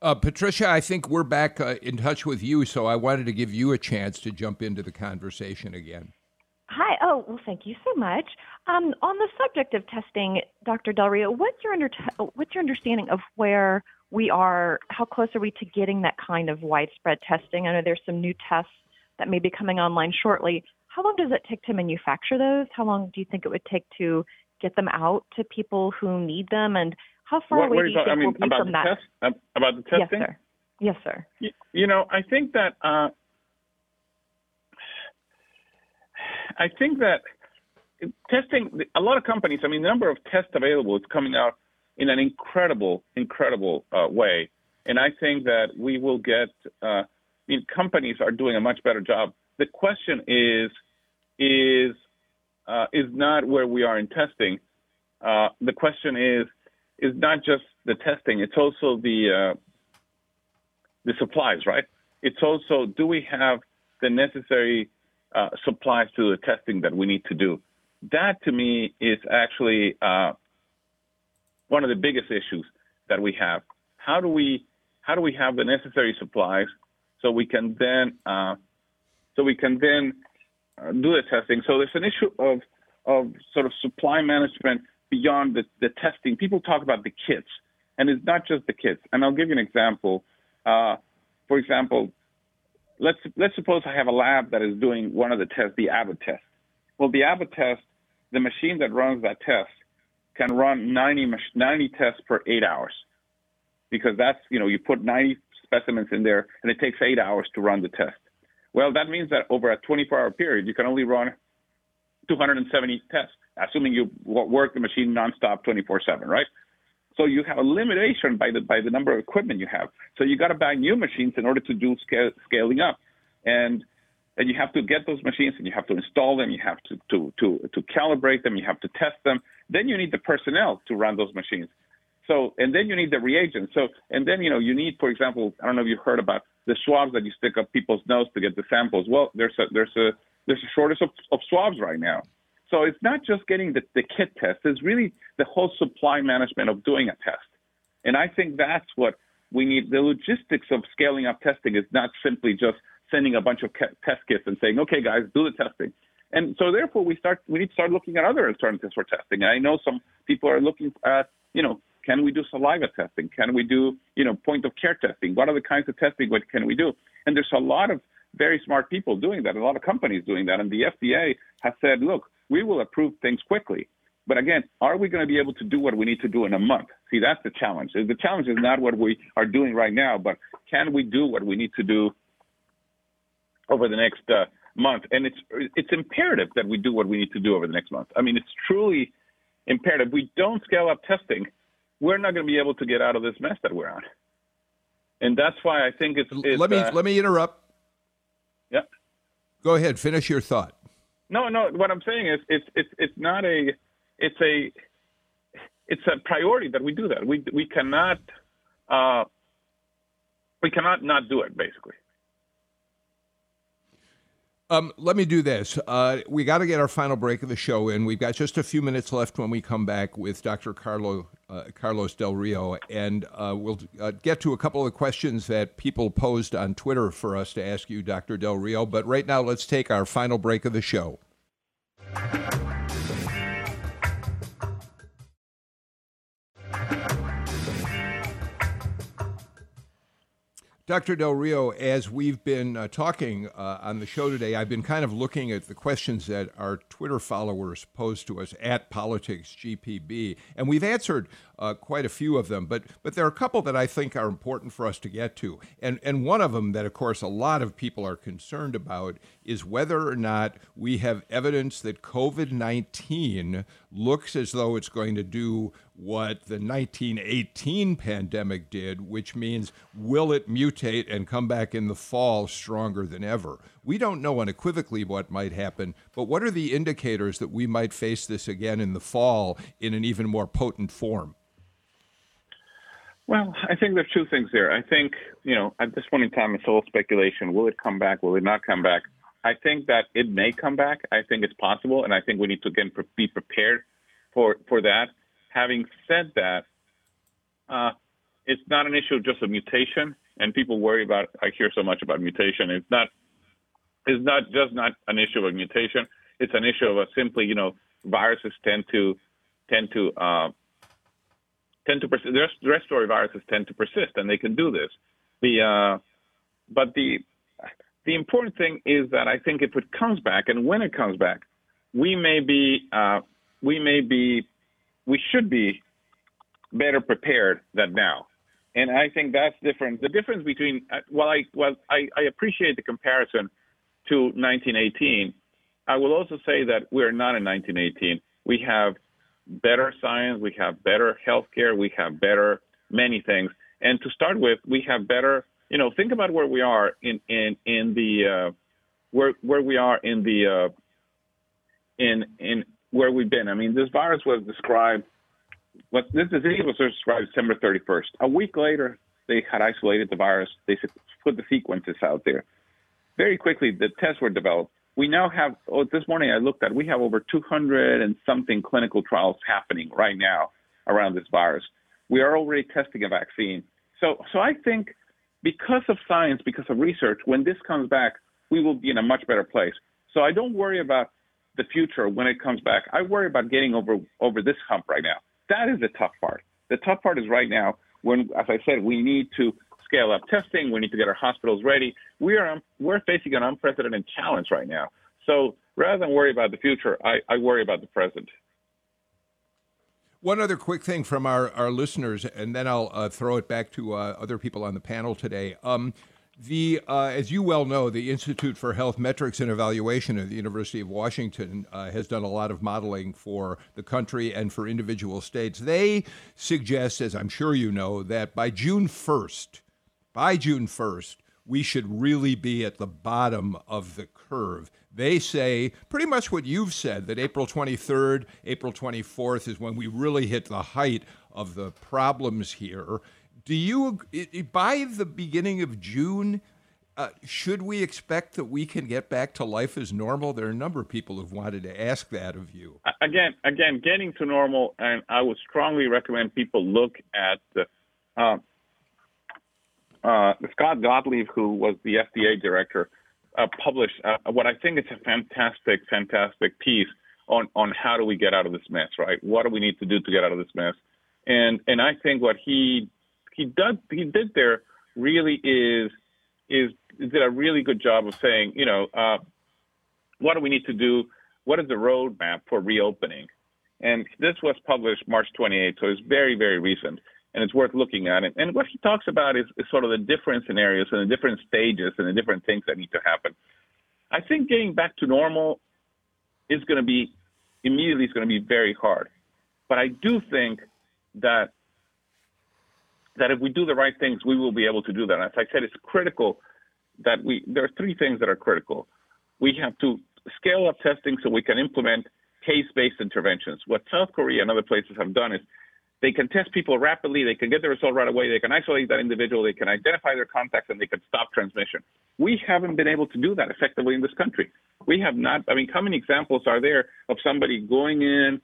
Uh, Patricia, I think we're back uh, in touch with you, so I wanted to give you a chance to jump into the conversation again. Oh, well, thank you so much. Um, on the subject of testing, Dr. Del Rio, what's your under- what's your understanding of where we are, how close are we to getting that kind of widespread testing? I know there's some new tests that may be coming online shortly. How long does it take to manufacture those? How long do you think it would take to get them out to people who need them? And how far what, away what do you think I mean, we'll be about from the that? Test, about the testing? Yes, sir. Yes, sir. You, you know, I think that uh, I think that testing. A lot of companies. I mean, the number of tests available is coming out in an incredible, incredible uh, way. And I think that we will get. Uh, I mean, companies are doing a much better job. The question is, is uh, is not where we are in testing. Uh, the question is is not just the testing; it's also the uh, the supplies, right? It's also do we have the necessary uh, supplies to the testing that we need to do? That to me is actually uh, one of the biggest issues that we have. How do we how do we have the necessary supplies so we can then uh, so we can then uh, do the testing? So there's an issue of of sort of supply management beyond the, the testing. People talk about the kits, and it's not just the kits. And I'll give you an example. Uh, for example, let's let's suppose I have a lab that is doing one of the tests, the Abbott test. Well, the Abbott test, the machine that runs that test can run 90, 90 tests per eight hours because that's, you know, you put 90 specimens in there and it takes eight hours to run the test. Well, that means that over a 24 hour period, you can only run 270 tests, assuming you work the machine nonstop 24 7, right? So you have a limitation by the by the number of equipment you have. So you got to buy new machines in order to do scale, scaling up, and and you have to get those machines and you have to install them. You have to to to to calibrate them. You have to test them. Then you need the personnel to run those machines. So and then you need the reagents. So and then you know you need, for example, I don't know if you've heard about the swabs that you stick up people's nose to get the samples. Well, there's a there's a there's a shortage of, of swabs right now. So it's not just getting the, the kit test, it's really the whole supply management of doing a test. And I think that's what we need. The logistics of scaling up testing is not simply just sending a bunch of test kits and saying, okay, guys, do the testing. And so therefore we start we need to start looking at other alternatives for testing. And I know some people are looking at, you know, can we do saliva testing? Can we do, you know, point of care testing? What are the kinds of testing what can we do? And there's a lot of very smart people doing that, a lot of companies doing that. And the FDA has said, look, we will approve things quickly. But again, are we going to be able to do what we need to do in a month? See, that's the challenge. The challenge is not what we are doing right now, but can we do what we need to do over the next uh, month, and it's it's imperative that we do what we need to do over the next month. I mean, it's truly imperative. We don't scale up testing, we're not going to be able to get out of this mess that we're on, and that's why I think it's. it's let me uh, let me interrupt. Yeah. Go ahead. Finish your thought. No, no. What I'm saying is, it's it's it's not a, it's a, it's a priority that we do that. We we cannot, uh, we cannot not do it. Basically. Um, let me do this. Uh, we got to get our final break of the show in. We've got just a few minutes left when we come back with Dr. Carlo, uh, Carlos Del Rio, and uh, we'll uh, get to a couple of questions that people posed on Twitter for us to ask you, Dr. Del Rio. But right now, let's take our final break of the show. Dr. Del Rio, as we've been uh, talking uh, on the show today, I've been kind of looking at the questions that our Twitter followers posed to us at PoliticsGPB, and we've answered uh, quite a few of them. But but there are a couple that I think are important for us to get to, and and one of them that, of course, a lot of people are concerned about is whether or not we have evidence that COVID nineteen looks as though it's going to do what the 1918 pandemic did, which means will it mutate and come back in the fall stronger than ever? We don't know unequivocally what might happen, but what are the indicators that we might face this again in the fall in an even more potent form? Well, I think there's two things there. I think, you know, at this point in time, it's all speculation. Will it come back? Will it not come back? I think that it may come back. I think it's possible, and I think we need to again be prepared for for that. Having said that, uh, it's not an issue of just of mutation, and people worry about. I hear so much about mutation. It's not. It's not just not an issue of mutation. It's an issue of a simply, you know, viruses tend to tend to uh, tend to persist. The respiratory viruses tend to persist, and they can do this. The uh, but the the important thing is that I think if it comes back, and when it comes back, we may be uh, we may be we should be better prepared than now. And I think that's different. The difference between, uh, well, I, I, I appreciate the comparison to 1918. I will also say that we're not in 1918. We have better science, we have better healthcare, we have better many things. And to start with, we have better, you know, think about where we are in in in the uh, where where we are in the uh, in in where we've been. I mean, this virus was described, what this disease was described December 31st. A week later, they had isolated the virus. They put the sequences out there. Very quickly, the tests were developed. We now have, oh, this morning I looked at, we have over 200 and something clinical trials happening right now around this virus. We are already testing a vaccine. So, so I think because of science, because of research, when this comes back, we will be in a much better place. So I don't worry about the future when it comes back. I worry about getting over over this hump right now. That is the tough part. The tough part is right now when, as I said, we need to scale up testing. We need to get our hospitals ready. We are we're facing an unprecedented challenge right now. So rather than worry about the future, I, I worry about the present. One other quick thing from our, our listeners, and then I'll uh, throw it back to uh, other people on the panel today. Um, the, uh, as you well know, the Institute for Health Metrics and Evaluation at the University of Washington uh, has done a lot of modeling for the country and for individual states. They suggest, as I'm sure you know, that by June 1st, by June 1st, we should really be at the bottom of the curve. They say pretty much what you've said that April 23rd, April 24th is when we really hit the height of the problems here do you by the beginning of June? Uh, should we expect that we can get back to life as normal? There are a number of people who've wanted to ask that of you. Again, again, getting to normal, and I would strongly recommend people look at the, uh, uh, Scott Gottlieb, who was the FDA director, uh, published uh, what I think is a fantastic, fantastic piece on on how do we get out of this mess, right? What do we need to do to get out of this mess? And and I think what he he did he did there really is is did a really good job of saying, you know, uh, what do we need to do? What is the roadmap for reopening? And this was published March 28th, so it's very very recent. and it's worth looking at. And, and what he talks about is, is sort of the different scenarios and the different stages and the different things that need to happen. I think getting back to normal is going to be immediately is going to be very hard. But I do think that that if we do the right things, we will be able to do that. As I said, it's critical that we there are three things that are critical. We have to scale up testing so we can implement case-based interventions. What South Korea and other places have done is they can test people rapidly, they can get the result right away, they can isolate that individual, they can identify their contacts, and they can stop transmission. We haven't been able to do that effectively in this country. We have not, I mean, how many examples are there of somebody going in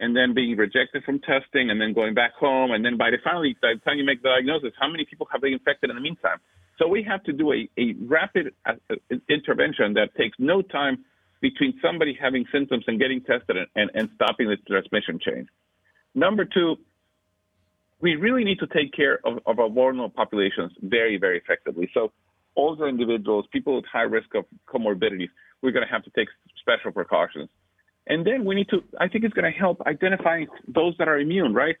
and then being rejected from testing and then going back home? And then by the finally, by the time you make the diagnosis, how many people have they infected in the meantime? So we have to do a, a rapid uh, uh intervention that takes no time between somebody having symptoms and getting tested and, and, and stopping the transmission chain. Number two, we really need to take care of, of our vulnerable populations very, very effectively. So older individuals, people with high risk of comorbidities, we're going to have to take special precautions. And then we need to, I think it's going to help identifying those that are immune, right?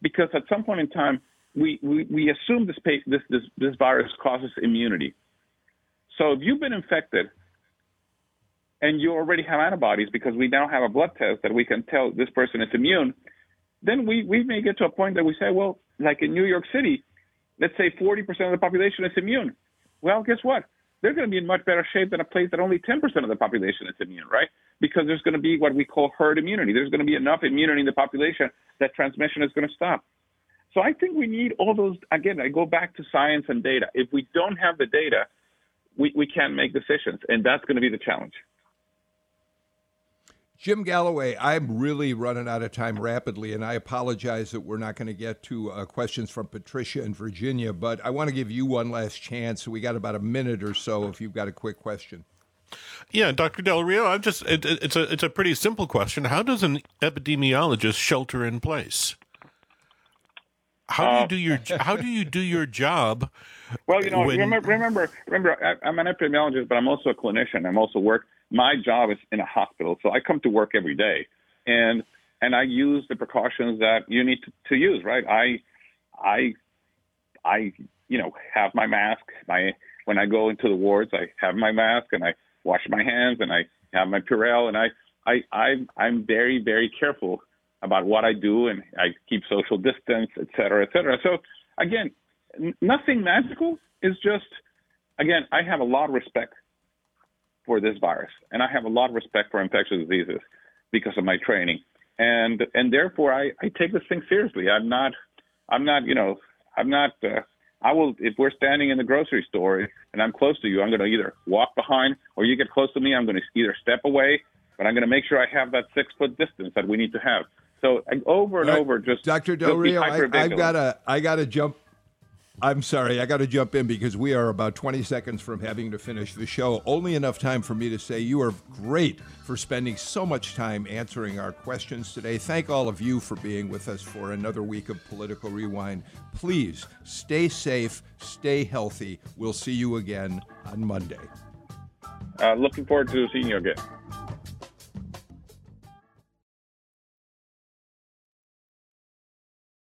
Because at some point in time, we, we, we assume this, this, this, this virus causes immunity. So if you've been infected and you already have antibodies because we now have a blood test that we can tell this person is immune, then we, we may get to a point that we say, well, like in New York City, let's say 40% of the population is immune. Well, guess what? They're going to be in much better shape than a place that only 10% of the population is immune, right? Because there's going to be what we call herd immunity. There's going to be enough immunity in the population that transmission is going to stop. So I think we need all those. Again, I go back to science and data. If we don't have the data, we, we can't make decisions, and that's going to be the challenge. Jim Galloway, I'm really running out of time rapidly, and I apologize that we're not going to get to uh, questions from Patricia and Virginia, but I want to give you one last chance. We got about a minute or so if you've got a quick question. Yeah, Dr. Del Rio, I'm just it, it's a it's a pretty simple question. How does an epidemiologist shelter in place? How do you uh, do your how do you do your job? Well, you know, when... remember remember remember I'm an epidemiologist, but I'm also a clinician. I'm also work my job is in a hospital, so I come to work every day, and and I use the precautions that you need to, to use. Right? I I I you know have my mask. My when I go into the wards, I have my mask and I wash my hands and I have my Purell and I I I'm I'm very very careful about what I do and I keep social distance, et cetera, et cetera. So again, n- nothing magical. Is just again, I have a lot of respect for this virus. And I have a lot of respect for infectious diseases because of my training. And and therefore I, I take this thing seriously. I'm not I'm not, you know, I'm not uh, I will if we're standing in the grocery store and I'm close to you, I'm going to either walk behind or you get close to me, I'm going to either step away, but I'm going to make sure I have that 6 foot distance that we need to have. So over and right. over just Dr. Del Rio, I, I've got to I got to jump I'm sorry, I got to jump in because we are about 20 seconds from having to finish the show. Only enough time for me to say you are great for spending so much time answering our questions today. Thank all of you for being with us for another week of Political Rewind. Please stay safe, stay healthy. We'll see you again on Monday. Uh, looking forward to seeing you again.